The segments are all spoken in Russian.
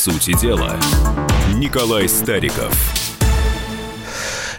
сути дела. Николай Стариков.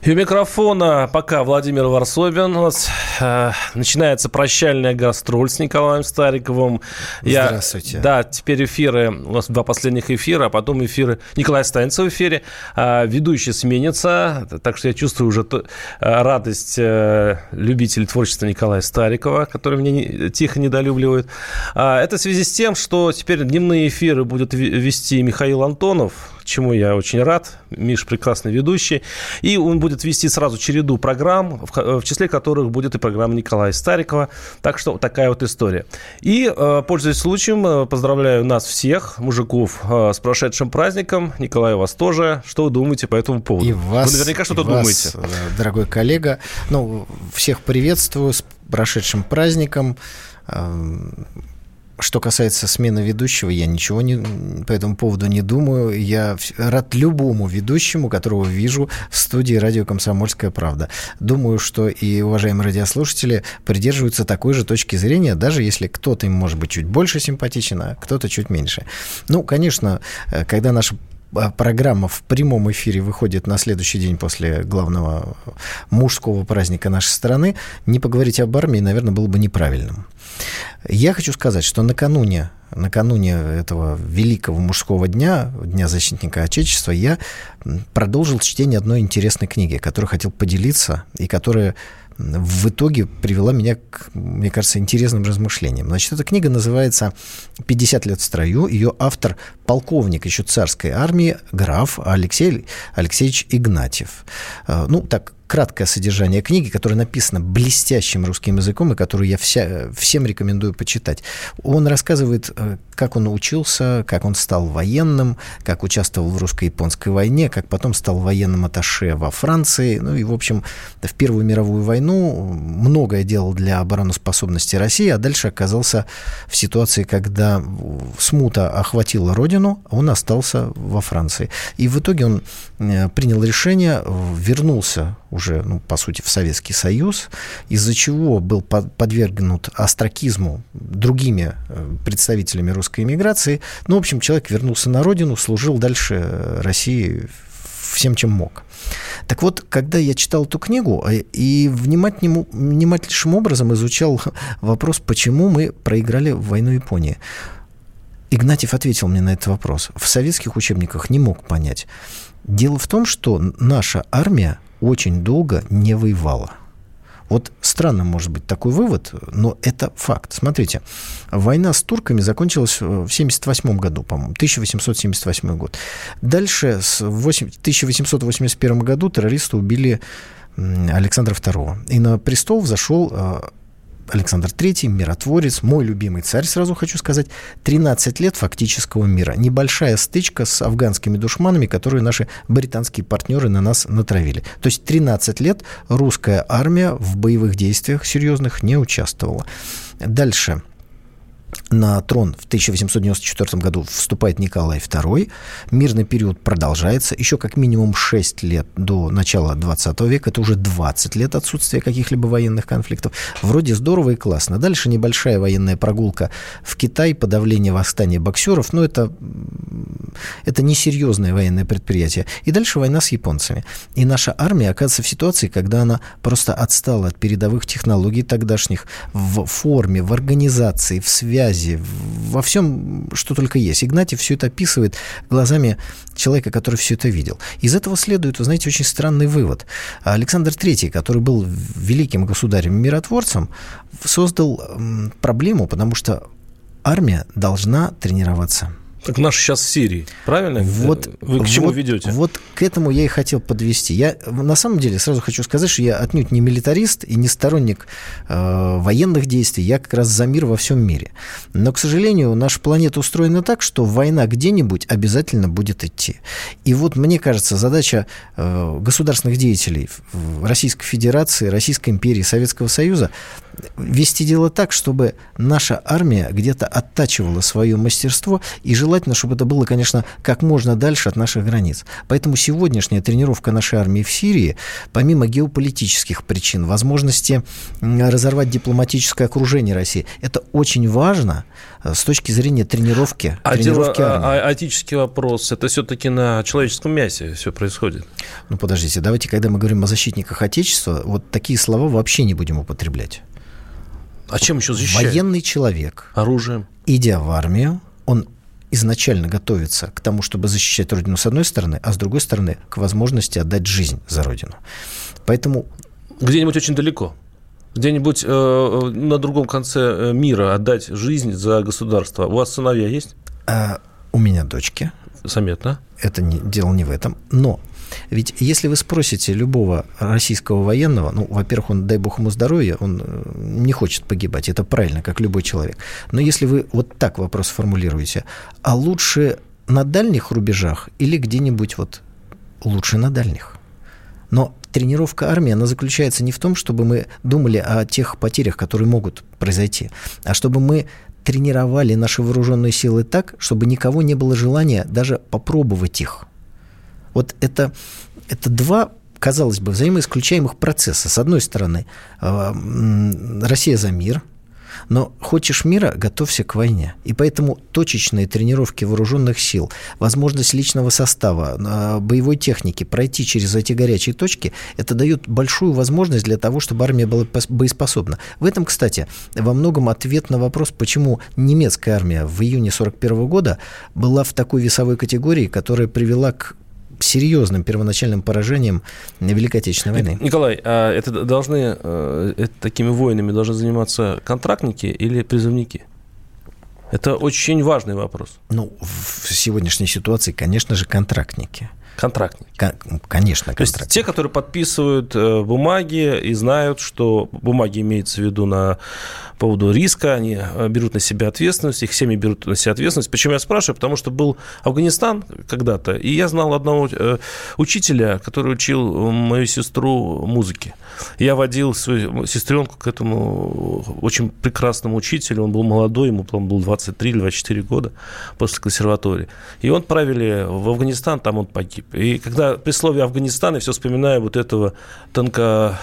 И у микрофона пока Владимир Варсобин. У нас э, начинается прощальная гастроль с Николаем Стариковым. Я, Здравствуйте. Да, теперь эфиры, у нас два последних эфира, а потом эфиры Николая останется в эфире. Э, ведущий сменится, так что я чувствую уже то, э, радость э, любителей творчества Николая Старикова, который меня не, тихо недолюбливает. Э, это в связи с тем, что теперь дневные эфиры будет вести Михаил Антонов, чему я очень рад. Миш прекрасный ведущий. И он будет вести сразу череду программ, в числе которых будет и программа Николая Старикова. Так что такая вот история. И, э, пользуясь случаем, э, поздравляю нас всех, мужиков, э, с прошедшим праздником. Николай, вас тоже. Что вы думаете по этому поводу? И вас, вы наверняка что-то думаете. Дорогой коллега. Ну, всех приветствую с прошедшим праздником эм, что касается смены ведущего, я ничего не, по этому поводу не думаю. Я рад любому ведущему, которого вижу в студии радио «Комсомольская правда». Думаю, что и уважаемые радиослушатели придерживаются такой же точки зрения, даже если кто-то им может быть чуть больше симпатичен, а кто-то чуть меньше. Ну, конечно, э, когда наша а, программа в прямом эфире выходит на следующий день после главного мужского праздника нашей страны, не поговорить об армии, наверное, было бы неправильным. Я хочу сказать, что накануне, накануне этого великого мужского дня, Дня защитника Отечества, я продолжил чтение одной интересной книги, которой хотел поделиться и которая в итоге привела меня к, мне кажется, интересным размышлениям. Значит, эта книга называется «50 лет в строю». Ее автор – полковник еще царской армии, граф Алексей Алексеевич Игнатьев. Э, ну, так краткое содержание книги, которая написана блестящим русским языком и которую я вся, всем рекомендую почитать. Он рассказывает, э, как он учился, как он стал военным, как участвовал в русско-японской войне, как потом стал военным атташе во Франции. Ну и, в общем, в Первую мировую войну многое делал для обороноспособности России, а дальше оказался в ситуации, когда смута охватила родину, а он остался во Франции. И в итоге он э, принял решение, вернулся уже, ну, по сути, в Советский Союз, из-за чего был подвергнут астракизму другими э, представителями русской эмиграции. Ну, в общем, человек вернулся на родину, служил дальше России всем, чем мог. Так вот, когда я читал эту книгу э, и внимательнейшим, внимательнейшим образом изучал вопрос, почему мы проиграли войну Японии, Игнатьев ответил мне на этот вопрос. В советских учебниках не мог понять. Дело в том, что наша армия очень долго не воевала. Вот странно может быть такой вывод, но это факт. Смотрите, война с турками закончилась в 1978 году, по-моему, 1878 год. Дальше, с 1881 году террористы убили Александра II. И на престол взошел э, Александр III, миротворец, мой любимый царь, сразу хочу сказать, 13 лет фактического мира. Небольшая стычка с афганскими душманами, которые наши британские партнеры на нас натравили. То есть 13 лет русская армия в боевых действиях серьезных не участвовала. Дальше на трон в 1894 году вступает Николай II. Мирный период продолжается еще как минимум 6 лет до начала 20 века. Это уже 20 лет отсутствия каких-либо военных конфликтов. Вроде здорово и классно. Дальше небольшая военная прогулка в Китай, подавление восстания боксеров. Но это, это несерьезное военное предприятие. И дальше война с японцами. И наша армия оказывается в ситуации, когда она просто отстала от передовых технологий тогдашних в форме, в организации, в связи связи, во всем, что только есть. Игнатьев все это описывает глазами человека, который все это видел. Из этого следует, вы знаете, очень странный вывод. Александр III, который был великим государем-миротворцем, создал проблему, потому что армия должна тренироваться. Так наш сейчас в Сирии, правильно? Вот, Вы к чему вот, ведете? Вот к этому я и хотел подвести. Я на самом деле сразу хочу сказать, что я отнюдь не милитарист и не сторонник э, военных действий. Я как раз за мир во всем мире. Но, к сожалению, наша планета устроена так, что война где-нибудь обязательно будет идти. И вот мне кажется, задача э, государственных деятелей Российской Федерации, Российской империи, Советского Союза вести дело так, чтобы наша армия где-то оттачивала свое мастерство, и желательно, чтобы это было, конечно, как можно дальше от наших границ. Поэтому сегодняшняя тренировка нашей армии в Сирии, помимо геополитических причин, возможности разорвать дипломатическое окружение России, это очень важно э, с точки зрения тренировки. А, тренировки дело, армии. а, а этический вопрос, это все-таки на человеческом мясе все происходит. Ну, подождите, давайте, когда мы говорим о защитниках Отечества, вот такие слова вообще не будем употреблять. А чем еще защищать? Военный человек, Оружием. идя в армию, он изначально готовится к тому, чтобы защищать Родину с одной стороны, а с другой стороны к возможности отдать жизнь за Родину. Поэтому Где-нибудь очень далеко. Где-нибудь э, на другом конце э, мира отдать жизнь за государство. У вас сыновья есть? э, у меня дочки, Заметно. это не, дело не в этом, но ведь если вы спросите любого российского военного, ну, во-первых, он, дай бог ему здоровья, он э, не хочет погибать, это правильно, как любой человек. Но если вы вот так вопрос формулируете, а лучше на дальних рубежах или где-нибудь вот лучше на дальних? Но тренировка армии, она заключается не в том, чтобы мы думали о тех потерях, которые могут произойти, а чтобы мы тренировали наши вооруженные силы так, чтобы никого не было желания даже попробовать их. Вот это, это два, казалось бы, взаимоисключаемых процесса. С одной стороны, э, Россия за мир, но хочешь мира, готовься к войне. И поэтому точечные тренировки вооруженных сил, возможность личного состава, э, боевой техники пройти через эти горячие точки, это дает большую возможность для того, чтобы армия была пос- боеспособна. В этом, кстати, во многом ответ на вопрос, почему немецкая армия в июне 1941 года была в такой весовой категории, которая привела к серьезным первоначальным поражениям Великой Отечественной войны. Николай, а это должны э, это такими воинами должны заниматься контрактники или призывники? Это очень важный вопрос. Ну, в сегодняшней ситуации, конечно же, контрактники. Контрактники. Кон- конечно, То есть контрактники. те, которые подписывают э, бумаги и знают, что бумаги имеются в виду на поводу риска, они э, берут на себя ответственность, их семьи берут на себя ответственность. Почему я спрашиваю? Потому что был Афганистан когда-то, и я знал одного э, учителя, который учил мою сестру музыке. Я водил свою сестренку к этому очень прекрасному учителю, он был молодой, ему, по-моему, был 23 или 24 года после консерватории. И он отправили в Афганистан, там он погиб. И когда при слове Афганистан, я все вспоминаю вот этого тонко...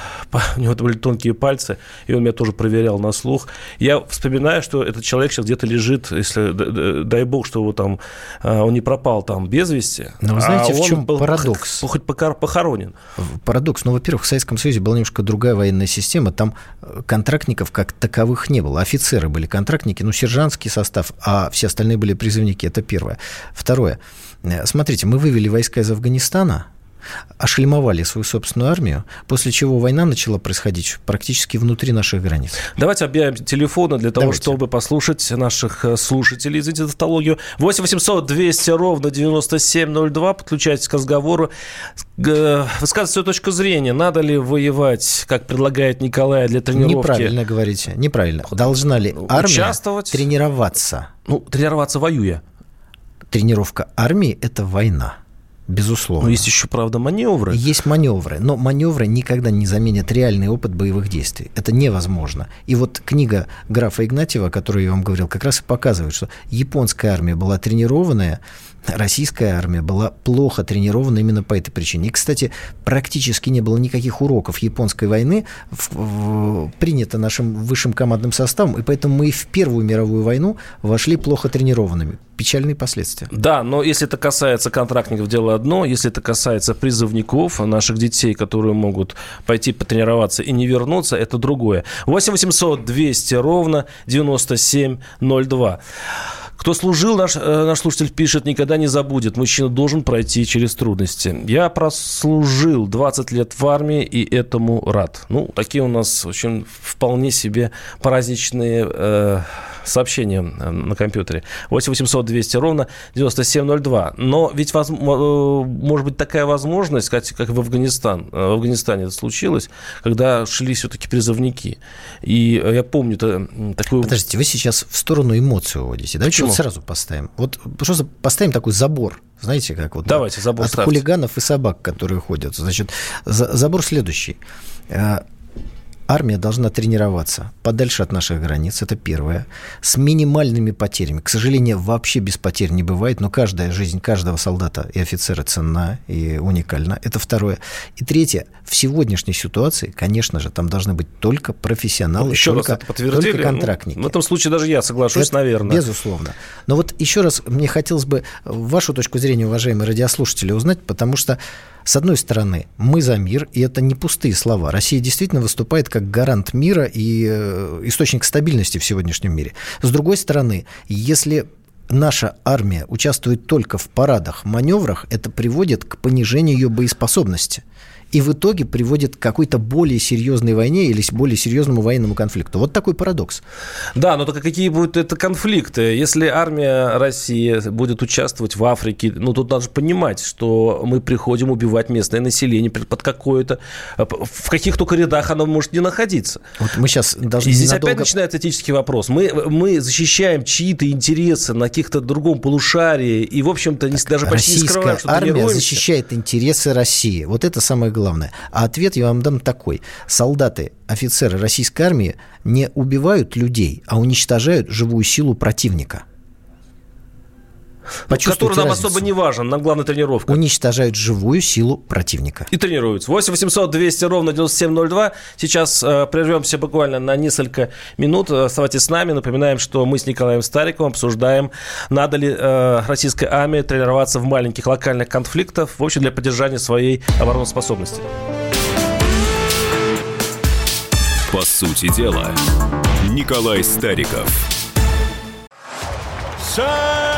У него были тонкие пальцы, и он меня тоже проверял на слух. Я вспоминаю, что этот человек сейчас где-то лежит, если, дай бог, что его там, а, он не пропал там без вести. Но вы знаете, а в чем был парадокс? Хоть похоронен. Парадокс. Ну, во-первых, в Советском Союзе была немножко другая военная система. Там э, контрактников как таковых не было. Офицеры были контрактники, ну, сержантский состав, а все остальные были призывники. Это первое. Второе. Э, Смотрите, мы вывели войска из Афганистана, ошельмовали свою собственную армию, после чего война начала происходить практически внутри наших границ. Давайте объявим телефоны для того, Давайте. чтобы послушать наших э, слушателей, извините за тавтологию. 8 800 200 ровно 9702. Подключайтесь к разговору. Высказывайте свою точку зрения. Надо ли воевать, как предлагает Николай, для тренировки? Неправильно говорите, неправильно. Должна ли армия Участвовать? тренироваться? Ну, тренироваться воюя. Тренировка армии – это война, безусловно. Но есть еще, правда, маневры. Есть маневры, но маневры никогда не заменят реальный опыт боевых действий. Это невозможно. И вот книга графа Игнатьева, о которой я вам говорил, как раз и показывает, что японская армия была тренированная, российская армия была плохо тренирована именно по этой причине. И, кстати, практически не было никаких уроков японской войны в- в- принято нашим высшим командным составом, и поэтому мы и в Первую мировую войну вошли плохо тренированными. Печальные последствия. Да, но если это касается контрактников, дело одно. Если это касается призывников, наших детей, которые могут пойти потренироваться и не вернуться, это другое. 8 800 200 ровно 9702. Кто служил, наш, э, наш слушатель пишет, никогда не забудет. Мужчина должен пройти через трудности. Я прослужил 20 лет в армии и этому рад. Ну, такие у нас очень вполне себе праздничные э, сообщения э, на компьютере. 8 800 200 ровно 9702. Но ведь воз- э, может быть такая возможность, как, как в Афганистан. В Афганистане это случилось, когда шли все-таки призывники. И я помню это, такую... Подождите, вы сейчас в сторону эмоций уводите. Давайте Почему? Вот сразу поставим. Вот просто поставим такой забор. Знаете, как вот Давайте, забор от ставьте. хулиганов и собак, которые ходят. Значит, за- забор следующий. Армия должна тренироваться подальше от наших границ, это первое, с минимальными потерями. К сожалению, вообще без потерь не бывает, но каждая жизнь каждого солдата и офицера ценна и уникальна. Это второе. И третье, в сегодняшней ситуации, конечно же, там должны быть только профессионалы, ну, еще только, раз только ну, контрактники. Ну, в этом случае даже я соглашусь, это, наверное. Безусловно. Но вот еще раз мне хотелось бы вашу точку зрения, уважаемые радиослушатели, узнать, потому что с одной стороны, мы за мир, и это не пустые слова. Россия действительно выступает как гарант мира и э, источник стабильности в сегодняшнем мире. С другой стороны, если наша армия участвует только в парадах, маневрах, это приводит к понижению ее боеспособности и в итоге приводит к какой-то более серьезной войне или более серьезному военному конфликту. Вот такой парадокс. Да, но только какие будут это конфликты? Если армия России будет участвовать в Африке, ну тут надо понимать, что мы приходим убивать местное население под какое-то... В каких только рядах оно может не находиться. Вот мы сейчас должны И здесь ненадолго... опять начинается этический вопрос. Мы, мы защищаем чьи-то интересы на каких-то другом полушарии и, в общем-то, даже почти не скрываем, что армия защищает интересы России. Вот это самое главное. А ответ я вам дам такой. Солдаты, офицеры российской армии не убивают людей, а уничтожают живую силу противника. Который нам разницу. особо не важен, нам главная тренировка. Уничтожают живую силу противника. И тренируются. 8 800 200 ровно 9702. Сейчас э, прервемся буквально на несколько минут. Оставайтесь с нами. Напоминаем, что мы с Николаем Стариковым обсуждаем, надо ли э, российской армии тренироваться в маленьких локальных конфликтах, в общем, для поддержания своей обороноспособности. По сути дела, Николай Стариков. Самые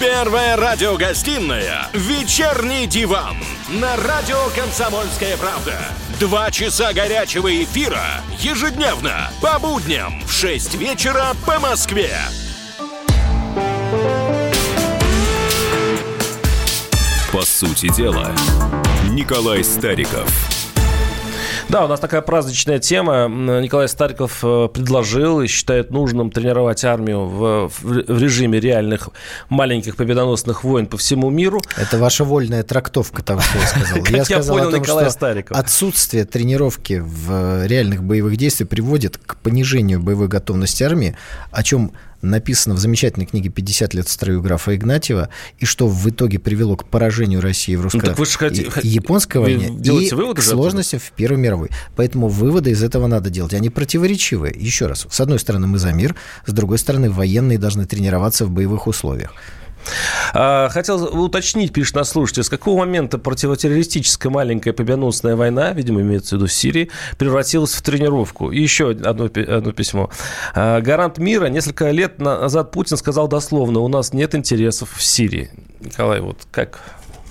Первая радиогостинная. «Вечерний диван» на радио «Комсомольская правда». Два часа горячего эфира. Ежедневно. По будням. В 6 вечера по Москве. По сути дела, Николай Стариков – да, у нас такая праздничная тема. Николай Стариков э, предложил и считает нужным тренировать армию в, в режиме реальных маленьких победоносных войн по всему миру. Это ваша вольная трактовка того, что я сказал. Я сказал о том, что отсутствие тренировки в реальных боевых действиях приводит к понижению боевой готовности армии, о чем написано в замечательной книге «50 лет в строю графа Игнатьева», и что в итоге привело к поражению России в русско- ну, хотите, и, японской войне и к сложностям в Первой мировой. Поэтому выводы из этого надо делать. Они противоречивые. Еще раз, с одной стороны, мы за мир, с другой стороны, военные должны тренироваться в боевых условиях. А, хотел уточнить, пишет наш слушатель, с какого момента противотеррористическая маленькая победоносная война, видимо, имеется в виду в Сирии, превратилась в тренировку? И еще одно, одно письмо. А, гарант мира несколько лет назад Путин сказал дословно, у нас нет интересов в Сирии. Николай, вот как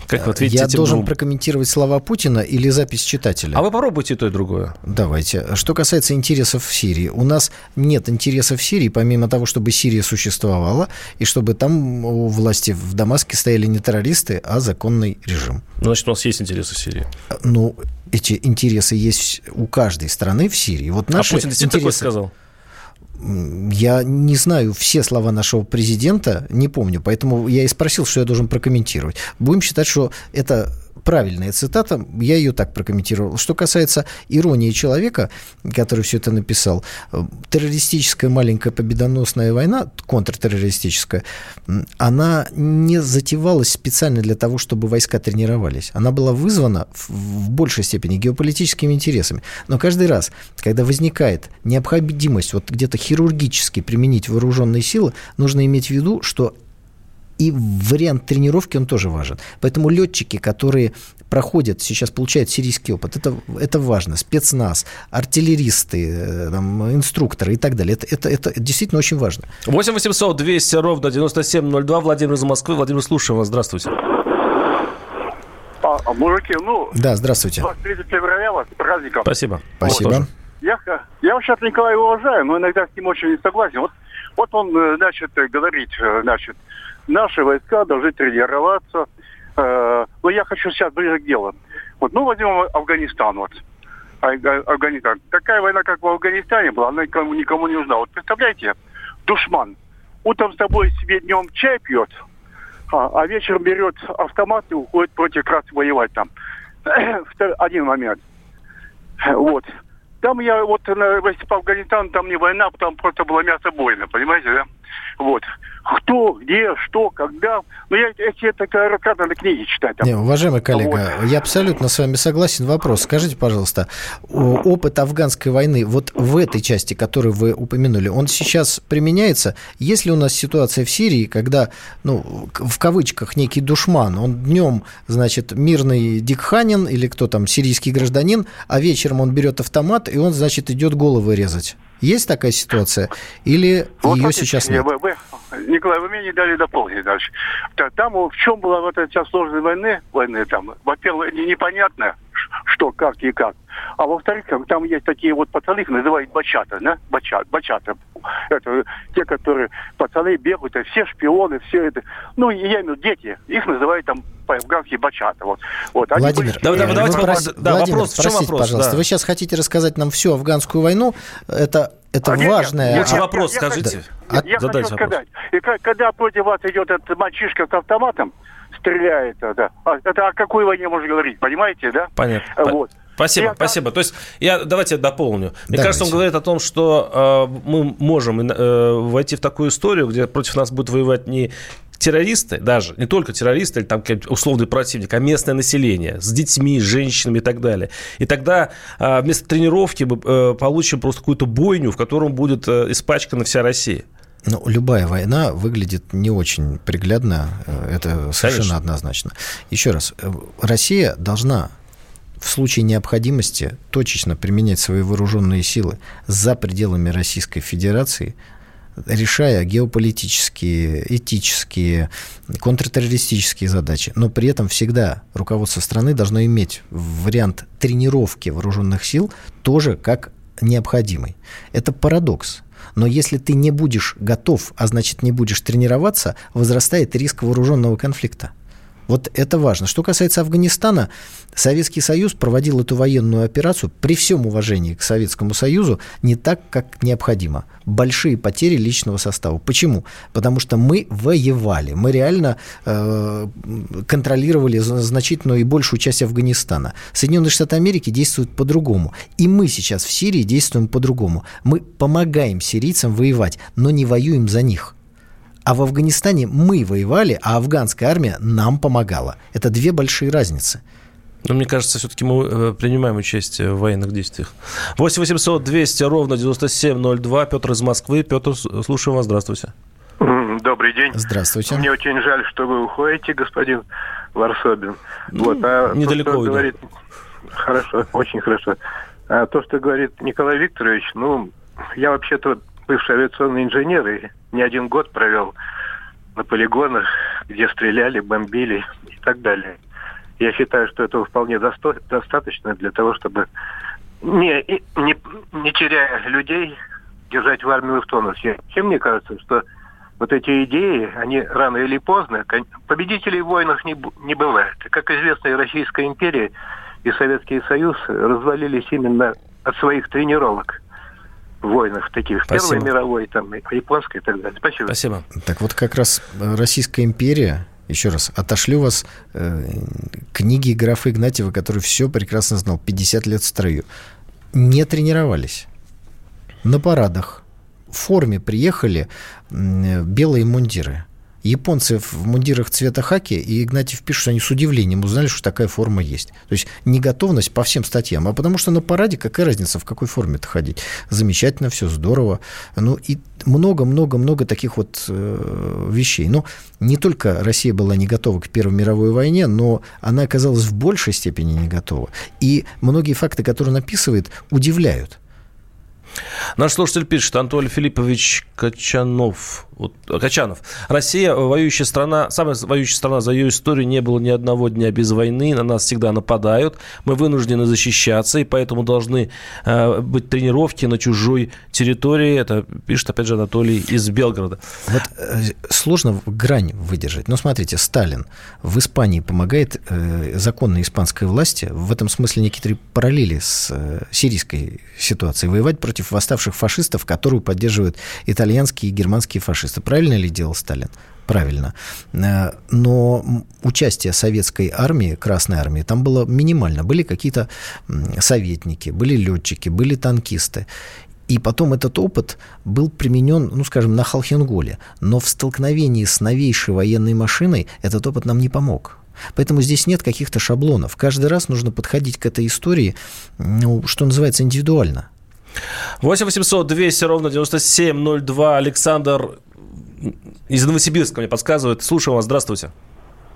как вы ответите Я должен двум? прокомментировать слова Путина или запись читателя? А вы попробуйте то и другое. Давайте. Что касается интересов в Сирии. У нас нет интересов в Сирии, помимо того, чтобы Сирия существовала, и чтобы там у власти в Дамаске стояли не террористы, а законный режим. Ну, значит, у нас есть интересы в Сирии. Ну, эти интересы есть у каждой страны в Сирии. Вот наши а Путин интересы... такое сказал? Я не знаю все слова нашего президента, не помню, поэтому я и спросил, что я должен прокомментировать. Будем считать, что это правильная цитата, я ее так прокомментировал. Что касается иронии человека, который все это написал, э, террористическая маленькая победоносная война, контртеррористическая, она не затевалась специально для того, чтобы войска тренировались. Она была вызвана в большей степени геополитическими интересами. Но каждый раз, когда возникает необходимость вот где-то хирургически применить вооруженные силы, нужно иметь в виду, что и вариант тренировки, он тоже важен. Поэтому летчики, которые проходят, сейчас получают сирийский опыт, это, это важно. Спецназ, артиллеристы, э, там, инструкторы и так далее. Это, это, это действительно очень важно. 8 800 200 ровно 9702. Владимир из Москвы. Владимир, слушаем вас. Здравствуйте. А, мужики, ну... Да, здравствуйте. 23 февраля вас, праздником. Спасибо. Спасибо. Я, я вообще Николая уважаю, но иногда с ним очень не согласен. Вот, вот он, э, значит, говорит, э, значит, наши войска должны тренироваться Э, но я хочу сейчас ближе к делу. Вот, ну, возьмем Афганистан, вот. А- а- Афганистан. Такая война, как в Афганистане была, она никому, никому не нужна. Вот представляете, душман утром с тобой себе днем чай пьет, а, а вечером берет автомат и уходит против раз воевать там. Один момент. Вот. Там я вот если по Афганистану, там не война, там просто было мясо бойно, понимаете, да? Вот. Кто, где, что, когда. Ну, я эти это рассказы на книги читать. Не, уважаемый коллега, я абсолютно с вами согласен. Вопрос. Скажите, пожалуйста, опыт афганской войны вот в этой части, которую вы упомянули, он сейчас применяется? Есть ли у нас ситуация в Сирии, когда, ну, в кавычках, некий душман, он днем, значит, мирный дикханин или кто там, сирийский гражданин, а вечером он берет автомат и он, значит, идет головы резать? Есть такая ситуация? Или Вот ее сейчас нет? вы- Николай, вы мне не дали дополнить дальше. Та- Там в чем была вот эта сложность войны, войны там, во-первых, не- непонятно, что, как и как. А во-вторых, там есть такие вот пацаны, их называют бачата, да? Бачат, бачата. Это те, которые пацаны бегают, а все шпионы, все это. Ну, я имею в виду дети, их называют там по-афгански бачата. Вот. Вот. Они Владимир, были- давай, вы давайте прос- вопрос- да, Владимир, вопрос, в чем простите, вопрос, пожалуйста, да. вы сейчас хотите рассказать нам всю афганскую войну? Это, это А важная... нет, Лучше я- вопрос я- скажите. А- Я Задайте хочу вопрос. сказать, и ка- когда против вас идет этот мальчишка с автоматом, стреляет, а, да, а это о какой войне можно говорить, понимаете, да? Понятно. А, Вот. Спасибо, Я- спасибо. То есть я давайте дополню. Мне Давайте. кажется, он говорит о том, что э, мы можем э, войти в такую историю, где против нас будут воевать не террористы, даже не только террористы или там условный противник, а местное население с детьми, с женщинами и так далее. И тогда э, вместо тренировки мы э, получим просто какую-то бойню, в котором будет э, испачкана вся Россия. Ну, любая война выглядит не очень приглядно, э, это совершенно Конечно. однозначно. Еще раз, Россия должна в случае необходимости точечно применять свои вооруженные силы за пределами Российской Федерации, решая геополитические, этические, контртеррористические задачи. Но при этом всегда руководство страны должно иметь вариант тренировки вооруженных сил тоже как необходимый. Это парадокс. Но если ты не будешь готов, а значит не будешь тренироваться, возрастает риск вооруженного конфликта. Вот это важно. Что касается Афганистана, Советский Союз проводил эту военную операцию при всем уважении к Советскому Союзу не так, как необходимо. Большие потери личного состава. Почему? Потому что мы воевали. Мы реально э, контролировали зна- значительную и большую часть Афганистана. Соединенные Штаты Америки действуют по-другому. И мы сейчас в Сирии действуем по-другому. Мы помогаем сирийцам воевать, но не воюем за них. А в Афганистане мы воевали, а афганская армия нам помогала. Это две большие разницы. Но мне кажется, все-таки мы э, принимаем участие в военных действиях. 8 800 200 ровно 9702. Петр из Москвы. Петр, с- слушаем вас. Здравствуйте. Добрый день. Здравствуйте. Мне очень жаль, что вы уходите, господин Варсобин. вот, а то, недалеко что уйду. говорит... Хорошо, очень хорошо. А то, что говорит Николай Викторович, ну, я вообще-то бывший авиационный инженер и не один год провел на полигонах, где стреляли, бомбили и так далее. Я считаю, что этого вполне досто- достаточно для того, чтобы не, не, не теряя людей, держать в армию в тонусе. Чем мне кажется, что вот эти идеи, они рано или поздно, победителей в войнах не, не бывает. Как известно, и Российская империя, и Советский Союз развалились именно от своих тренировок войнах таких. Спасибо. Первой мировой, там, японской и так далее. Спасибо. Спасибо. Так вот как раз э, Российская империя, еще раз, отошлю вас э, книги графа Игнатьева, который все прекрасно знал, 50 лет в строю, не тренировались. На парадах в форме приехали м, белые мундиры. Японцы в мундирах цвета хаки, и Игнатьев пишет, что они с удивлением узнали, что такая форма есть. То есть неготовность по всем статьям. А потому что на параде какая разница, в какой форме-то ходить? Замечательно, все здорово. Ну и много-много-много таких вот э, вещей. Но не только Россия была не готова к Первой мировой войне, но она оказалась в большей степени не готова. И многие факты, которые он описывает, удивляют. Наш слушатель пишет, Анатолий Филиппович Качанов вот, Качанов. Россия, воюющая страна, самая воюющая страна за ее историю, не было ни одного дня без войны, на нас всегда нападают, мы вынуждены защищаться, и поэтому должны э, быть тренировки на чужой территории. Это пишет, опять же, Анатолий из Белгорода. Вот э, сложно грань выдержать. Но смотрите, Сталин в Испании помогает э, законной испанской власти, в этом смысле некоторые параллели с э, сирийской ситуацией, воевать против восставших фашистов, которую поддерживают итальянские и германские фашисты. Правильно ли делал Сталин? Правильно. Э, но участие советской армии, Красной армии, там было минимально. Были какие-то советники, были летчики, были танкисты. И потом этот опыт был применен, ну, скажем, на Халхенголе. Но в столкновении с новейшей военной машиной этот опыт нам не помог. Поэтому здесь нет каких-то шаблонов. Каждый раз нужно подходить к этой истории, ну, что называется, индивидуально. 8 800 200 ровно 9702. Александр из Новосибирска мне подсказывает. Слушаю вас. Здравствуйте.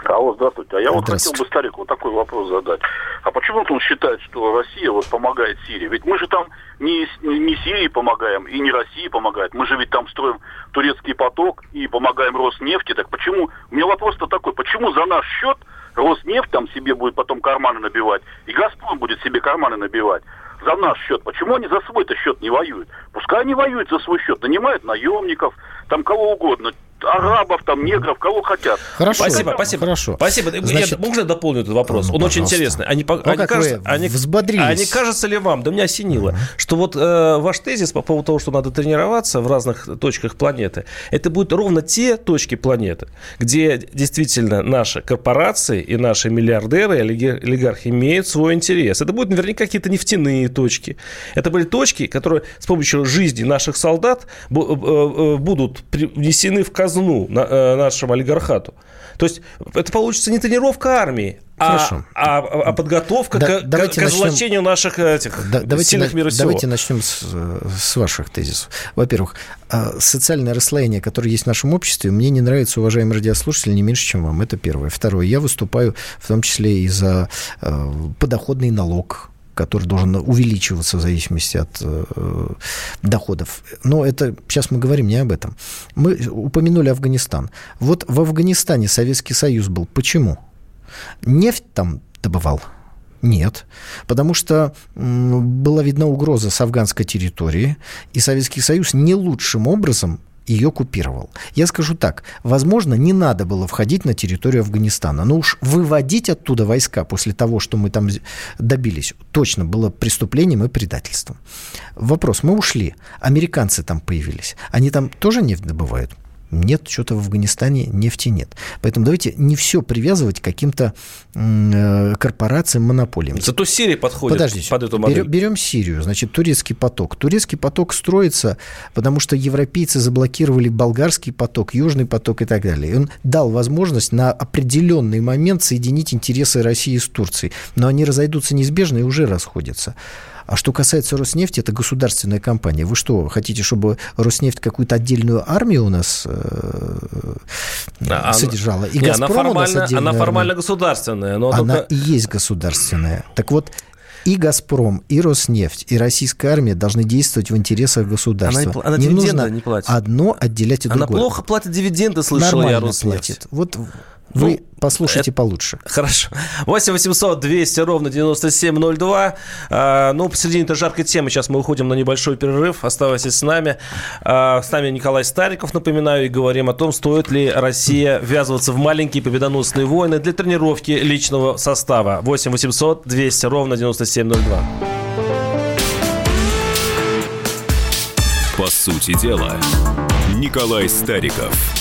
Алло, здравствуйте. А я вот хотел бы Старику вот такой вопрос задать. А почему он считает, что Россия вот помогает Сирии? Ведь мы же там не, не Сирии помогаем и не России помогает. Мы же ведь там строим турецкий поток и помогаем Роснефти. Так почему? У меня вопрос-то такой. Почему за наш счет Роснефть там себе будет потом карманы набивать и Газпром будет себе карманы набивать? За наш счет. Почему они за свой-то счет не воюют? Пускай они воюют за свой счет, нанимают наемников, там кого угодно арабов, там, негров, кого хотят. Хорошо. Спасибо, спасибо. Хорошо. Спасибо. Значит, я, можно дополню этот вопрос? Ну, Он очень интересный. Они, ну, они, кажется, они, взбодрились. они кажется ли вам, да меня осенило, uh-huh. что вот э, ваш тезис по поводу того, что надо тренироваться в разных точках планеты, это будут ровно те точки планеты, где действительно наши корпорации и наши миллиардеры, олигархи имеют свой интерес. Это будут наверняка какие-то нефтяные точки. Это были точки, которые с помощью жизни наших солдат э, э, будут внесены в казну казну на, э, нашему олигархату. То есть это получится не тренировка армии, а, а, а подготовка да, к, давайте к озлочению наших этих да, давайте сильных мира сего. Давайте начнем с, с ваших тезисов. Во-первых, а, социальное расслоение, которое есть в нашем обществе, мне не нравится, уважаемые радиослушатели, не меньше, чем вам. Это первое. Второе. Я выступаю в том числе и за э, подоходный налог который должен увеличиваться в зависимости от э, доходов. Но это сейчас мы говорим не об этом. Мы упомянули Афганистан. Вот в Афганистане Советский Союз был. Почему? Нефть там добывал. Нет, потому что была видна угроза с афганской территории, и Советский Союз не лучшим образом ее купировал. Я скажу так, возможно, не надо было входить на территорию Афганистана, но уж выводить оттуда войска после того, что мы там добились, точно было преступлением и предательством. Вопрос, мы ушли, американцы там появились, они там тоже нефть добывают? Нет, что-то в Афганистане нефти нет. Поэтому давайте не все привязывать к каким-то э, корпорациям, монополиям. Зато Сирия подходит Подождите, под эту модель. Берем, берем Сирию, значит, турецкий поток. Турецкий поток строится, потому что европейцы заблокировали болгарский поток, южный поток и так далее. И он дал возможность на определенный момент соединить интересы России с Турцией. Но они разойдутся неизбежно и уже расходятся. А что касается Роснефти, это государственная компания. Вы что, хотите, чтобы Роснефть какую-то отдельную армию у нас э, содержала? И не, она формально, она формально государственная. Но она только... и есть государственная. Так вот, и «Газпром», и «Роснефть», и российская армия должны действовать в интересах государства. Она, она не нужно не платит. одно отделять от другого. Она плохо платит дивиденды, слышал Нормально я, Роснефть. платит. Вот вы ну, послушайте это... получше. Хорошо. 8 800 200 ровно 9702. А, ну, посередине этой жаркой темы сейчас мы уходим на небольшой перерыв. Оставайтесь с нами. А, с нами Николай Стариков, напоминаю, и говорим о том, стоит ли Россия ввязываться в маленькие победоносные войны для тренировки личного состава. 8 800 200 ровно 9702. По сути дела, Николай Стариков –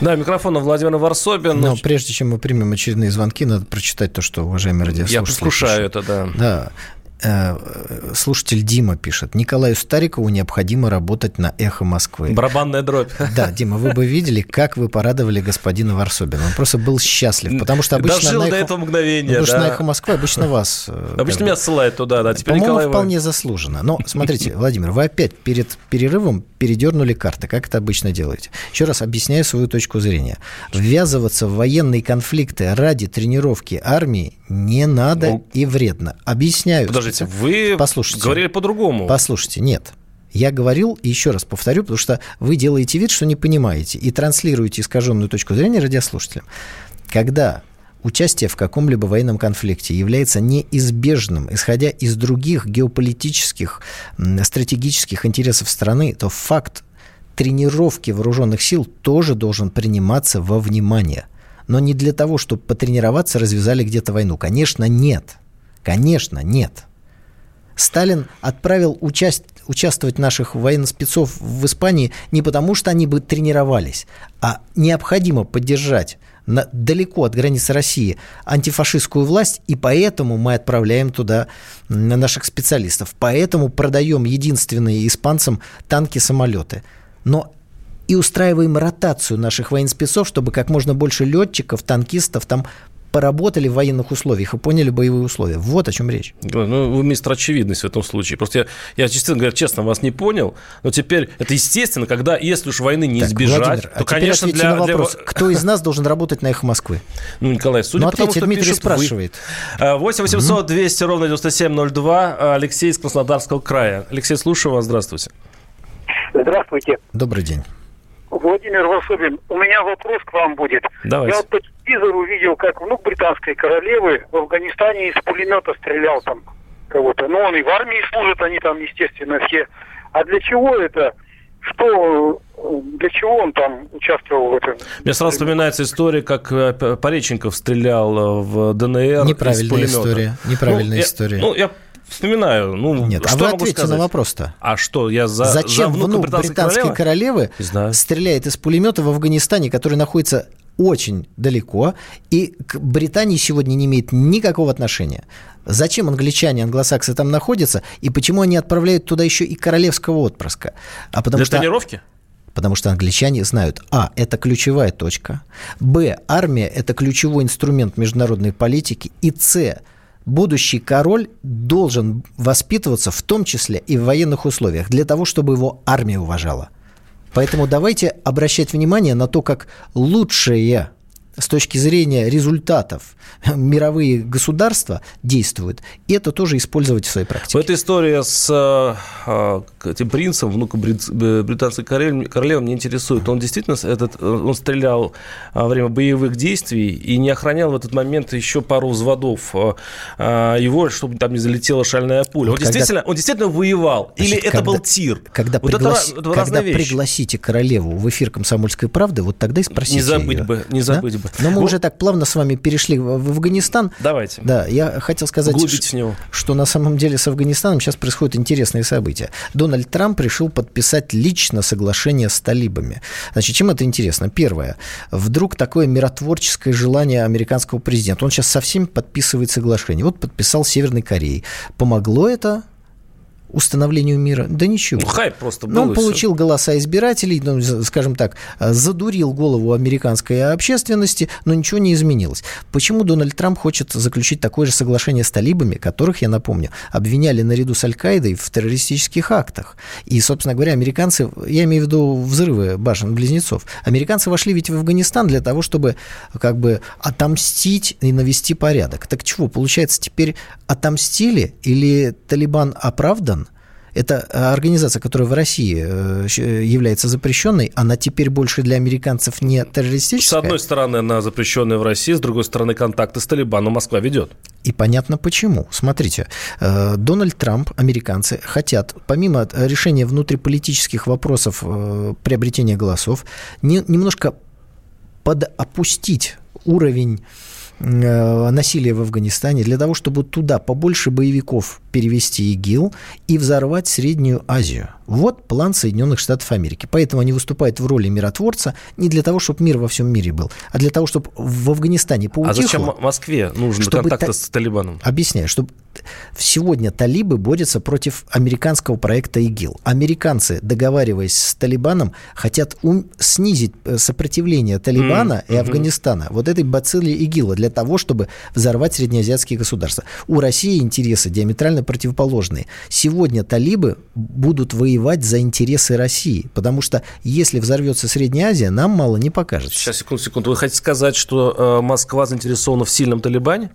да, микрофон Владимир Варсобин. Но прежде чем мы примем очередные звонки, надо прочитать то, что уважаемые радиослушатели Я послушаю это, да. Да. Э, слушатель Дима пишет. Николаю Старикову необходимо работать на «Эхо Москвы». Барабанная дробь. Да, Дима, вы бы видели, как вы порадовали господина Варсобина. Он просто был счастлив, потому что обычно... Дожил на до «Эхо... этого мгновения, Потому что да. на «Эхо Москвы» обычно вас... э, Обычно меня ссылают туда, да. Теперь По-моему, Николай вполне заслуженно. Но смотрите, Владимир, вы опять перед перерывом передернули карты, как это обычно делаете. Еще раз объясняю свою точку зрения. Ввязываться в военные конфликты ради тренировки армии не надо Ну, и вредно. Объясняю. Подождите, вы Послушайте. говорили по-другому. Послушайте, нет. Я говорил, и еще раз повторю, потому что вы делаете вид, что не понимаете, и транслируете искаженную точку зрения радиослушателям. Когда участие в каком-либо военном конфликте является неизбежным, исходя из других геополитических, стратегических интересов страны, то факт тренировки вооруженных сил тоже должен приниматься во внимание. Но не для того, чтобы потренироваться, развязали где-то войну. Конечно, нет. Конечно, нет. Сталин отправил участь, участвовать наших военноспецов в Испании не потому, что они бы тренировались, а необходимо поддержать на, далеко от границы России антифашистскую власть, и поэтому мы отправляем туда наших специалистов. Поэтому продаем единственные испанцам танки-самолеты. Но и устраиваем ротацию наших военспецов, чтобы как можно больше летчиков, танкистов там поработали в военных условиях и поняли боевые условия. Вот о чем речь. Ну, вы мистер очевидность в этом случае. Просто я, я честно говоря, честно вас не понял, но теперь это естественно, когда, если уж войны не Так, избежать, Владимир, то, а теперь конечно, для, на для- вопрос, кто из нас должен работать на «Эхо Москвы»? Ну, Николай, судя Ну, по тому, что Дмитрий пишут вы. спрашивает. А, 8 800 200 ровно 9702. Алексей из Краснодарского края. Алексей, слушаю вас. Здравствуйте. Здравствуйте, Добрый день. Владимир Васобин. У меня вопрос к вам будет. Давайте. Я вот по телевизору видел, как внук британской королевы в Афганистане из пулемета стрелял там кого-то. Ну, он и в армии служит, они там, естественно, все. А для чего это? Что, для чего он там участвовал в этом? Мне сразу вспоминается история, как э, Пореченков стрелял э, в ДНР из Неправильная пулемета. история, неправильная Ну, я- история. Ну, я вспоминаю. Ну, Нет, что а вы ответьте на вопрос-то. А что, я за, Зачем за внук британской, британской королевы? королевы стреляет из пулемета в Афганистане, который находится очень далеко, и к Британии сегодня не имеет никакого отношения. Зачем англичане, англосаксы там находятся, и почему они отправляют туда еще и королевского отпрыска? А потому Для что тренировки? Потому что англичане знают, а, это ключевая точка, б, армия – это ключевой инструмент международной политики, и с, будущий король должен воспитываться в том числе и в военных условиях, для того, чтобы его армия уважала. Поэтому давайте обращать внимание на то, как лучшие с точки зрения результатов мировые государства действуют, и это тоже использовать в своей практике. В этой истории с э, э, этим принцем, внуком э, британской королевы, меня интересует. Он действительно этот, он стрелял во время боевых действий и не охранял в этот момент еще пару взводов его, чтобы там не залетела шальная пуля. Вот он, когда- действительно, он действительно воевал? Или Значит, это когда- был тир? Когда, вот пригласи- это, это когда пригласите королеву в эфир «Комсомольской правды», вот тогда и спросите Не забыть ее. бы, не забыть бы. Но мы Ну- уже так плавно с вами перешли в Афганистан. Давайте. Да, я хотел сказать, него. что на самом деле с Афганистаном сейчас происходят интересные события. Дональд Трамп решил подписать лично соглашение с талибами. Значит, чем это интересно? Первое. Вдруг такое миротворческое желание американского президента. Он сейчас со всеми подписывает соглашение. Вот подписал Северной Кореей. Помогло это установлению мира? Да ничего. Ну, хайп просто был. Но он получил голоса избирателей, ну, скажем так, э, задурил голову американской общественности, но ничего не изменилось. Почему Дональд Трамп хочет заключить такое же соглашение с талибами, которых, я напомню, обвиняли наряду с Аль-Каидой в террористических актах? И, собственно говоря, американцы, я имею в виду взрывы башен-близнецов, американцы вошли ведь в Афганистан для того, чтобы как бы отомстить и навести порядок. Так чего, получается, теперь отомстили или Талибан оправдан? Это э, организация, которая в России э, является запрещенной, она теперь больше для американцев не С террористическая. одной стороны, она запрещенная в России, с другой стороны, контакты с Талибаном Москва ведет. И понятно почему. Смотрите, э, Дональд Трамп, американцы хотят, помимо решения внутриполитических вопросов приобретения голосов, не- немножко подопустить уровень насилия в Афганистане для того, чтобы туда побольше боевиков перевести ИГИЛ и взорвать Среднюю Азию. Вот план Соединенных Штатов Америки. Поэтому они выступают в роли миротворца не для того, чтобы мир во всем мире был, а для того, чтобы в Афганистане А поутихло. зачем Москве нужны Чтобы контакты та- с Талибаном? Объясняю, чтобы Сегодня талибы борются против американского проекта ИГИЛ. Американцы, договариваясь с Талибаном, хотят ум- снизить э, сопротивление Талибана mm-hmm. и Афганистана вот этой бацилле ИГИЛа для того, чтобы взорвать среднеазиатские государства. У России интересы диаметрально противоположные. Сегодня талибы будут воевать за интересы России, потому что если взорвется Средняя Азия, нам мало не покажет. Сейчас, секунду, секунду. Вы хотите сказать, что э, Москва заинтересована в сильном Талибане?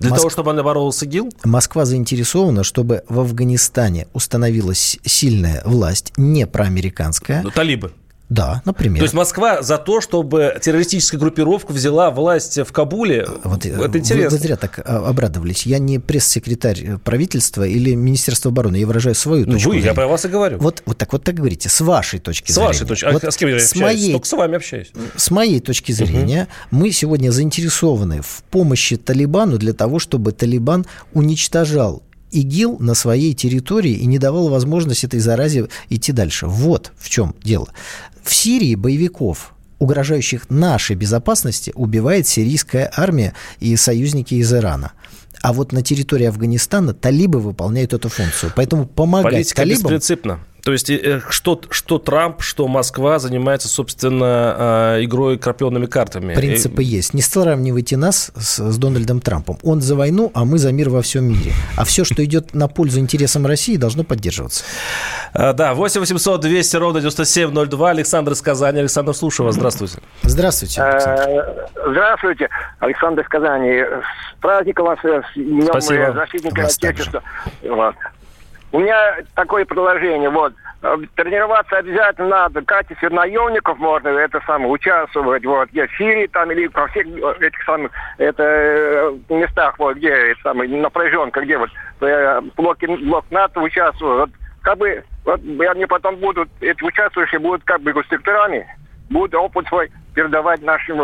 Для Моск... того, чтобы она боролась с ИГИЛ? Москва заинтересована, чтобы в Афганистане установилась сильная власть, не проамериканская. Ну, талибы. Да, например. То есть Москва за то, чтобы террористическая группировка взяла власть в Кабуле. Вот, э, Это интересно. Вы, вы зря так а, обрадовались. Я не пресс-секретарь правительства или Министерства обороны. Я выражаю свою ну, точку вы, зрения. я про вас и говорю. Вот, вот так вот так говорите. С вашей точки с зрения. С вашей точки зрения. Вот а с кем я с общаюсь? Моей, Только с вами общаюсь. С моей точки зрения, угу. мы сегодня заинтересованы в помощи Талибану для того, чтобы Талибан уничтожал ИГИЛ на своей территории и не давал возможность этой заразе идти дальше. Вот в чем дело. В Сирии боевиков угрожающих нашей безопасности, убивает сирийская армия и союзники из Ирана. А вот на территории Афганистана талибы выполняют эту функцию. Поэтому помогать Политика талибам... беспринципна. То есть э, что, что Трамп, что Москва занимается, собственно, а, игрой крапленными картами. Принципы есть. Не сравнивайте нас с, с Дональдом Трампом. Он за войну, а мы за мир во всем мире. А все, что идет на пользу интересам России, должно поддерживаться. А, да, 8 800 200 ровно 9702. Александр из Казани. Александр, слушаю вас. Здравствуйте. Здравствуйте. Александр. Здравствуйте, Александр из Казани. С праздником вас, с Днем Спасибо. защитника Отечества. У меня такое предложение, вот, э, тренироваться обязательно надо. Качестве наемников можно это самое участвовать, вот, где в Сирии там или во всех э, этих самых это, э, местах, вот, где это самое, напряженка, где вот блоки, блок НАТО участвуют. Вот, как бы, вот, они потом будут, эти участвующие будут как бы инструкторами, будут опыт свой передавать нашим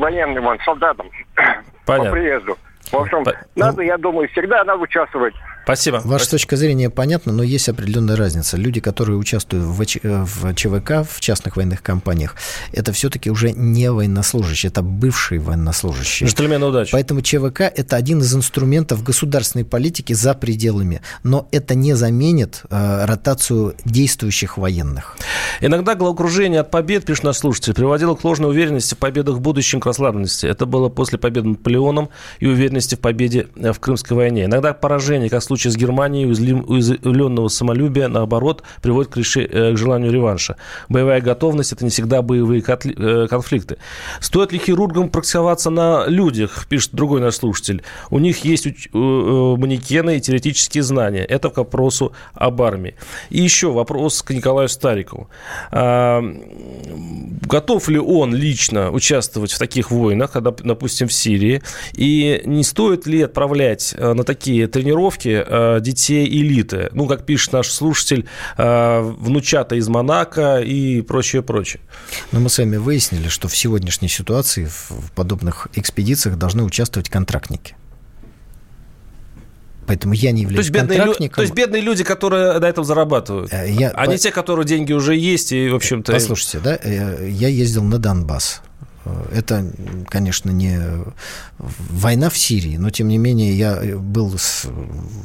военным вон, солдатам Понятно. по приезду. В общем, надо, я думаю, всегда надо участвовать. Спасибо. Ваша Спасибо. точка зрения понятна, но есть определенная разница. Люди, которые участвуют в, ВЧ, в ЧВК, в частных военных компаниях, это все-таки уже не военнослужащие, это бывшие военнослужащие. Джентльмены удачи. Поэтому ЧВК – это один из инструментов государственной политики за пределами, но это не заменит э, ротацию действующих военных. Иногда головокружение от побед, пишет наш слушатель, приводило к ложной уверенности в победах в будущем, к расслабленности. Это было после победы Наполеоном и уверенности в победе в Крымской войне. Иногда поражение, как в случае с Германией, уязвленного самолюбия, наоборот, приводит к, реши, э, к желанию реванша. Боевая готовность – это не всегда боевые э, конфликты. Стоит ли хирургам практиковаться на людях, пишет другой наш слушатель. У них есть манекены и теоретические знания. Это к вопросу об армии. И еще вопрос к Николаю Старикову. А, готов ли он лично участвовать в таких войнах, когда, допустим, в Сирии? И не стоит ли отправлять э, на такие тренировки э, детей элиты? Ну, как пишет наш слушатель, э, внучата из Монако и прочее, прочее. Но мы с вами выяснили, что в сегодняшней ситуации в подобных экспедициях должны участвовать контрактники. Поэтому я не являюсь то есть контрактником. Лю... То есть бедные люди, которые на этом зарабатывают, я... а не те, которые деньги уже есть и, в общем-то... Послушайте, да, я ездил на Донбасс. Это, конечно, не война в Сирии, но, тем не менее, я был с...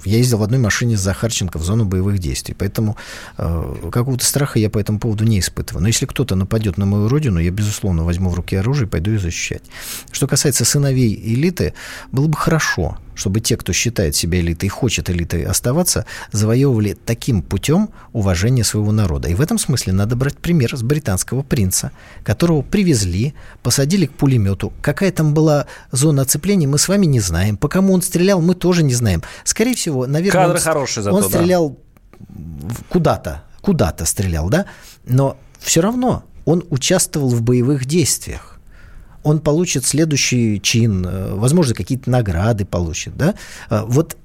я ездил в одной машине с Захарченко в зону боевых действий, поэтому э, какого-то страха я по этому поводу не испытываю. Но если кто-то нападет на мою родину, я, безусловно, возьму в руки оружие и пойду ее защищать. Что касается сыновей элиты, было бы хорошо, чтобы те, кто считает себя элитой и хочет элитой оставаться, завоевывали таким путем уважение своего народа. И в этом смысле надо брать пример с британского принца, которого привезли, посадили к пулемету. Какая там была зона оцепления, мы с вами не знаем. По кому он стрелял, мы тоже не знаем. Скорее всего, наверное, Кадры он, хорошие зато, он стрелял да. куда-то, куда-то стрелял, да? Но все равно он участвовал в боевых действиях он получит следующий чин, э, возможно, какие-то награды получит, да? Э, вот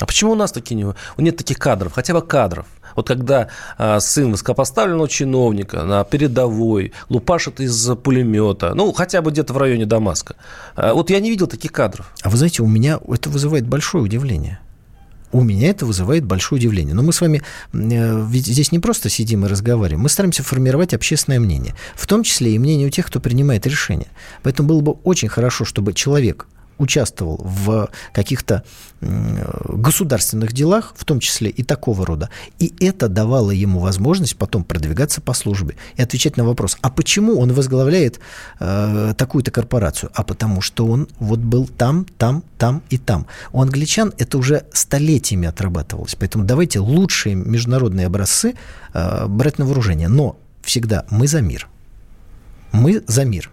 а почему у нас такие не... нет таких кадров, хотя бы кадров? Вот когда а, сын высокопоставленного чиновника на передовой лупашит из пулемета, ну, хотя бы где-то в районе Дамаска. А, вот я не видел таких кадров. А вы знаете, у меня это вызывает большое удивление. У меня это вызывает большое удивление. Но мы с вами э, ведь здесь не просто сидим и разговариваем, мы стараемся формировать общественное мнение, в том числе и мнение у тех, кто принимает решения. Поэтому было бы очень хорошо, чтобы человек, участвовал в каких-то государственных делах, в том числе и такого рода. И это давало ему возможность потом продвигаться по службе и отвечать на вопрос, а почему он возглавляет э, такую-то корпорацию? А потому что он вот был там, там, там и там. У англичан это уже столетиями отрабатывалось. Поэтому давайте лучшие международные образцы э, брать на вооружение. Но всегда мы за мир. Мы за мир.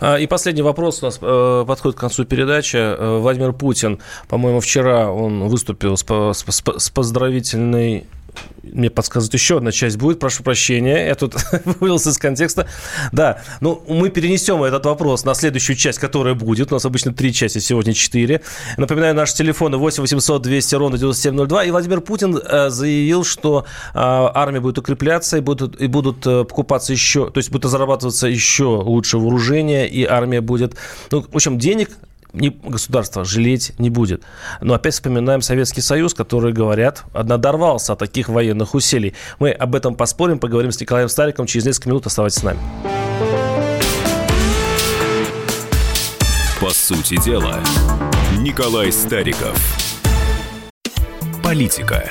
А, и последний вопрос у нас э, подходит к концу передачи. Э, Владимир Путин, по-моему, вчера он выступил с, поздравительной мне подсказывают, еще одна часть будет, прошу прощения, я тут вывелся из контекста. Да, ну, мы перенесем этот вопрос на следующую часть, которая будет. У нас обычно три части, сегодня четыре. Напоминаю, наши телефоны 8 800 200 ровно 9702. И Владимир Путин э, заявил, что э, армия будет укрепляться и будут, и будут э, покупаться еще, то есть будет зарабатываться еще лучше вооружение, и армия будет... Ну, в общем, денег государство жалеть не будет. Но опять вспоминаем Советский Союз, который, говорят, надорвался от таких военных усилий. Мы об этом поспорим, поговорим с Николаем Стариком через несколько минут. Оставайтесь с нами. По сути дела, Николай Стариков. Политика.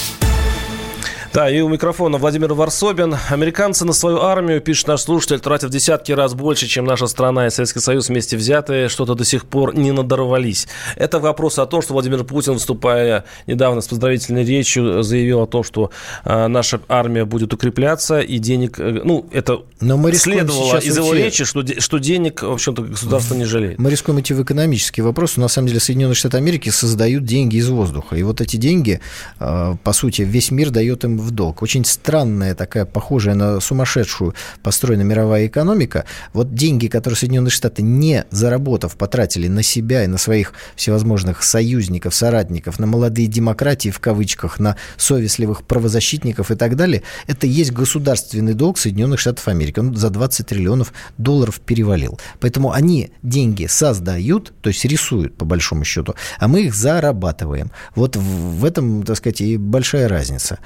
Да, и у микрофона Владимир Варсобин. Американцы на свою армию, пишет наш слушатель, тратят в десятки раз больше, чем наша страна и Советский Союз вместе взятые, что-то до сих пор не надорвались. Это вопрос о том, что Владимир Путин, выступая недавно с поздравительной речью, заявил о том, что э, наша армия будет укрепляться, и денег, э, ну, это Но мы следовало из его уйти... речи, что, что денег, в общем-то, государство не жалеет. Мы рискуем идти в экономический вопрос. На самом деле Соединенные Штаты Америки создают деньги из воздуха. И вот эти деньги, э, по сути, весь мир дает им в долг. Очень странная такая, похожая на сумасшедшую построена мировая экономика. Вот деньги, которые Соединенные Штаты не заработав, потратили на себя и на своих всевозможных союзников, соратников, на молодые демократии в кавычках, на совестливых правозащитников и так далее, это есть государственный долг Соединенных Штатов Америки. Он за 20 триллионов долларов перевалил. Поэтому они деньги создают, то есть рисуют по большому счету, а мы их зарабатываем. Вот в этом, так сказать, и большая разница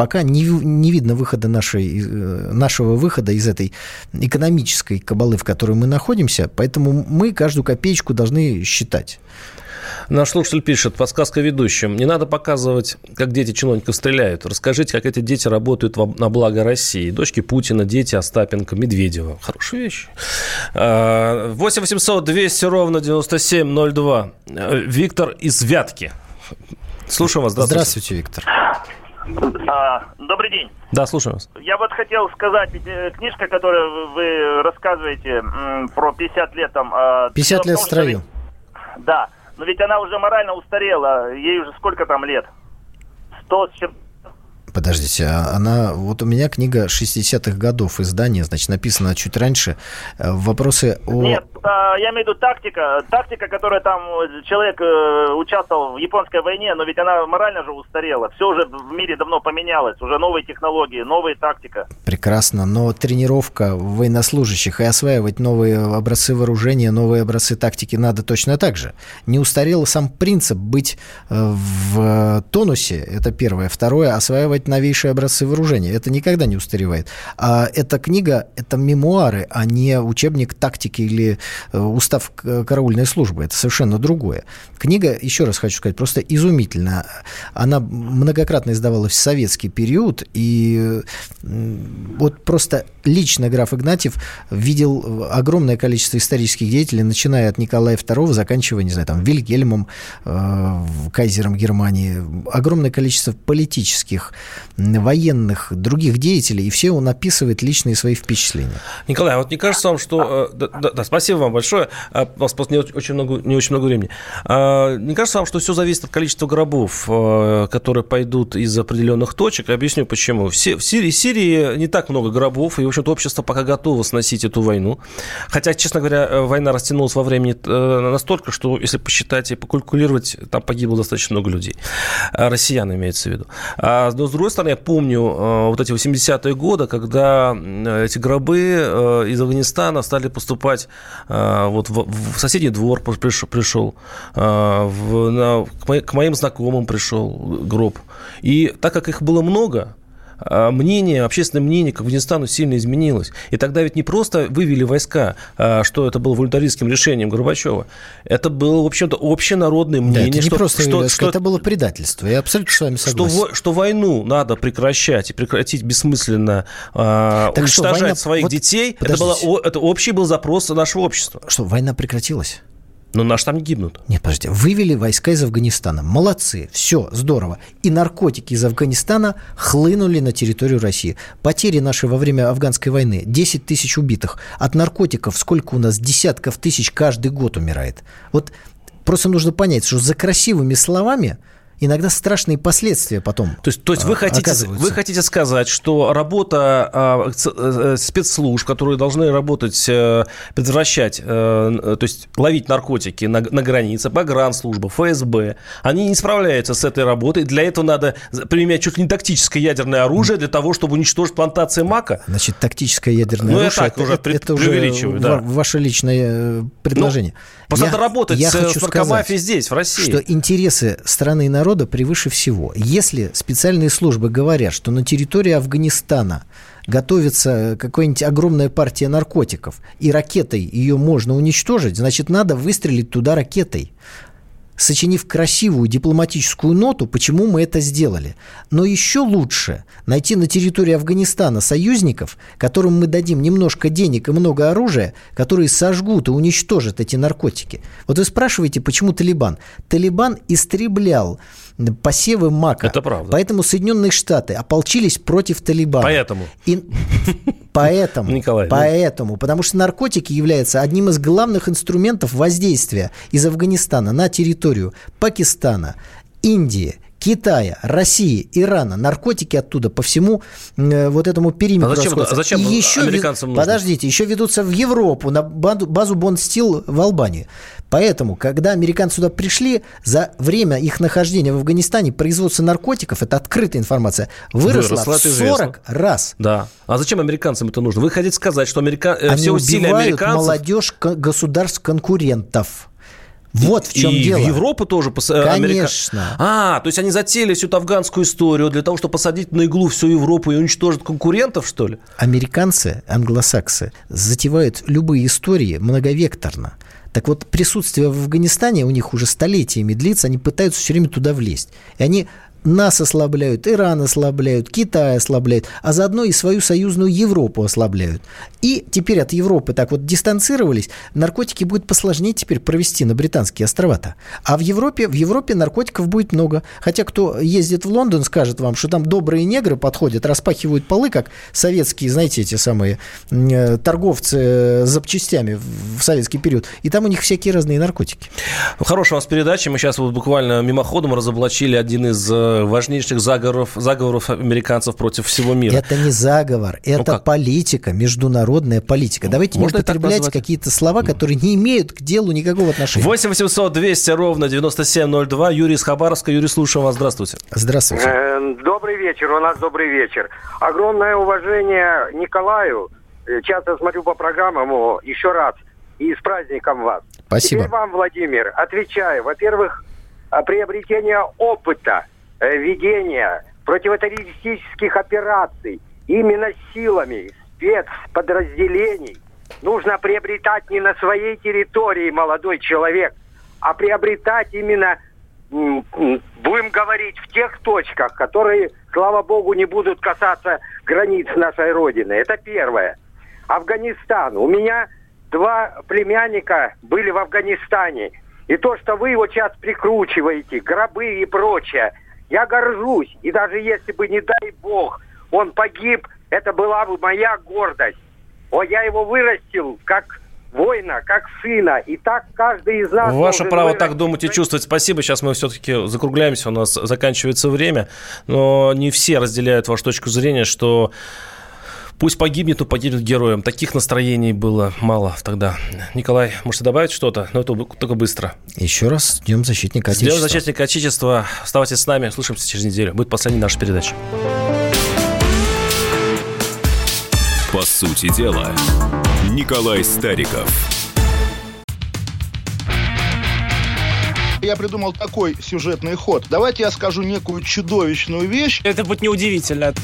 пока не, не видно выхода нашей, э, нашего выхода из этой экономической кабалы, в которой мы находимся, поэтому мы каждую копеечку должны считать. Наш слушатель пишет, подсказка ведущим. Не надо показывать, как дети чиновников стреляют. Расскажите, как эти дети работают на благо России. Дочки Путина, дети Остапенко, Медведева. Хорошая вещь. 8 800 200 ровно 9702. Э, Виктор из Вятки. Слушаю вас. Здравствуйте. Здравствуйте, Виктор. А, добрый день. Да, слушаю вас. Я вот хотел сказать, э, книжка, которую вы рассказываете про 50 лет там... 50 а, лет в строю. Да, но ведь она уже морально устарела, ей уже сколько там лет? 100 с чем Подождите, а она... Вот у меня книга 60-х годов издания, значит, написана чуть раньше. Э, вопросы о... Нет, а, я имею в виду тактика. Тактика, которая там... Э, человек э, участвовал в японской войне, но ведь она морально же устарела. Все уже в мире давно поменялось. Уже новые технологии, новая тактика. Прекрасно. Но тренировка военнослужащих и осваивать новые образцы вооружения, новые образцы тактики надо точно так же. Не устарел сам принцип быть в тонусе, это первое. Второе, осваивать новейшие образцы вооружения. Это никогда не устаревает. А эта книга – это мемуары, а не учебник тактики или э, устав караульной службы. Это совершенно другое. Книга, еще раз хочу сказать, просто изумительна. Она многократно издавалась в советский период, и вот просто лично граф Игнатьев видел огромное количество исторических деятелей, начиная от Николая II, заканчивая, не знаю, там, Вильгельмом, э, кайзером Германии. Огромное количество политических военных, других деятелей, и все он описывает личные свои впечатления. Николай, а вот не кажется вам, что... Э, да, да, да, спасибо вам большое. А, у вас просто не очень много, не очень много времени. А, не кажется вам, что все зависит от количества гробов, э, которые пойдут из определенных точек? Объясню почему. В Сирии, в Сирии не так много гробов, и в общем-то, общество пока готово сносить эту войну. Хотя, честно говоря, э, война растянулась во времени э, настолько, что, если посчитать и покалькулировать, там погибло достаточно много людей. Россиян имеется в виду. А, но, с другой стороны, я помню вот эти 80-е годы, когда эти гробы из Афганистана стали поступать вот в, соседний двор пришел, пришел к моим знакомым пришел гроб. И так как их было много, мнение, общественное мнение к Афганистану сильно изменилось. И тогда ведь не просто вывели войска, а, что это было волюнтаристским решением Горбачева. Это было, в общем-то, общенародное мнение. Да, это не что, просто что, что, это было предательство. Я абсолютно с вами согласен. Что, что войну надо прекращать и прекратить бессмысленно э, уничтожать что, война... своих вот, детей. Это, было, это общий был запрос нашего общества. Что, война прекратилась? Но наши там не гибнут. Нет, подождите. Вывели войска из Афганистана. Молодцы. Все, здорово. И наркотики из Афганистана хлынули на территорию России. Потери наши во время афганской войны. 10 тысяч убитых. От наркотиков сколько у нас десятков тысяч каждый год умирает. Вот просто нужно понять, что за красивыми словами иногда страшные последствия потом. То есть, то есть вы, хотите, вы хотите сказать, что работа а, э, спецслужб, которые должны работать, э, предотвращать, э, то есть ловить наркотики на, на границе, погранслужба, ФСБ, они не справляются с этой работой. Для этого надо применять чуть ли не тактическое ядерное оружие для того, чтобы уничтожить плантации мака. Значит, тактическое ядерное ну, оружие. Ну, я так это, уже это, это уже да. ваше личное предложение. Ну, просто я, надо работать я с, хочу с наркомафией здесь, в России. Что интересы страны и народа превыше всего. Если специальные службы говорят, что на территории Афганистана готовится какая-нибудь огромная партия наркотиков, и ракетой ее можно уничтожить, значит, надо выстрелить туда ракетой сочинив красивую дипломатическую ноту, почему мы это сделали. Но еще лучше найти на территории Афганистана союзников, которым мы дадим немножко денег и много оружия, которые сожгут и уничтожат эти наркотики. Вот вы спрашиваете, почему Талибан? Талибан истреблял посевы мака. Это правда. Поэтому Соединенные Штаты ополчились против Талибана. Поэтому. И... Поэтому. Николай. Поэтому. Потому что наркотики являются одним из главных инструментов воздействия из Афганистана на территорию Пакистана, Индии, Китая, России, Ирана, наркотики оттуда по всему э, вот этому периметру. А зачем, а зачем и еще американцам нужно? Подождите, еще ведутся в Европу, на базу, Бондстил в Албании. Поэтому, когда американцы сюда пришли, за время их нахождения в Афганистане производство наркотиков, это открытая информация, выросло Выросла, в 40 раз. Да. А зачем американцам это нужно? Вы хотите сказать, что америка... Э, Они все усилия американцев... молодежь государств-конкурентов. Вот в чем и дело. в Европу тоже пос... Э, Конечно. Америка... А, то есть они затеяли всю эту афганскую историю для того, чтобы посадить на иглу всю Европу и уничтожить конкурентов, что ли? Американцы, англосаксы, затевают любые истории многовекторно. Так вот, присутствие в Афганистане у них уже столетиями длится, они пытаются все время туда влезть. И они нас ослабляют, Иран ослабляют, Китай ослабляют, а заодно и свою союзную Европу ослабляют. И теперь от Европы так вот дистанцировались, наркотики будет посложнее теперь провести на британские острова-то. А в Европе, в Европе наркотиков будет много. Хотя кто ездит в Лондон, скажет вам, что там добрые негры подходят, распахивают полы, как советские, знаете, эти самые э, торговцы э, запчастями в советский период. И там у них всякие разные наркотики. Хорошая у вас передача. Мы сейчас вот буквально мимоходом разоблачили один из э, важнейших заговоров, заговоров американцев против всего мира. Это не заговор, ну это ну политика, международная политика. Давайте Можно не употреблять какие-то слова, которые не имеют к делу никакого отношения. 8 800 200 ровно 9702. Юрий из Хабаровска. Юрий, слушаем вас. Здравствуйте. Здравствуйте. Э, добрый вечер. У нас добрый вечер. Огромное уважение Николаю. Э, часто смотрю по программам. Еще раз. И с праздником вас. Спасибо. Теперь вам, Владимир, отвечаю. Во-первых, приобретение опыта – ведения противотеррористических операций именно силами спецподразделений нужно приобретать не на своей территории, молодой человек, а приобретать именно, будем говорить, в тех точках, которые, слава богу, не будут касаться границ нашей Родины. Это первое. Афганистан. У меня два племянника были в Афганистане. И то, что вы его сейчас прикручиваете, гробы и прочее – я горжусь. И даже если бы, не дай бог, он погиб, это была бы моя гордость. О, я его вырастил как воина, как сына. И так каждый из нас... Ваше право так думать и чувствовать. Спасибо. Сейчас мы все-таки закругляемся. У нас заканчивается время. Но не все разделяют вашу точку зрения, что Пусть погибнет, но погибнет героем. Таких настроений было мало тогда. Николай, можете добавить что-то? Но это только быстро. Еще раз Днем защитника Отечества. Днем защитника Отечества. Оставайтесь с нами. Слушаемся через неделю. Будет последняя наша передача. По сути дела, Николай Стариков. Я придумал такой сюжетный ход. Давайте я скажу некую чудовищную вещь. Это будет неудивительно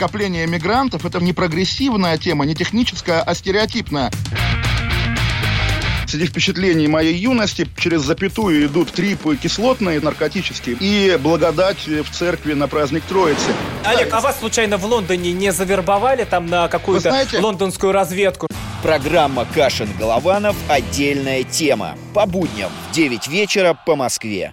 скопление мигрантов – это не прогрессивная тема, не техническая, а стереотипная. Среди впечатлений моей юности через запятую идут трипы кислотные, наркотические, и благодать в церкви на праздник Троицы. Олег, а вас случайно в Лондоне не завербовали там на какую-то знаете... лондонскую разведку? Программа «Кашин-Голованов. Отдельная тема». По будням в 9 вечера по Москве.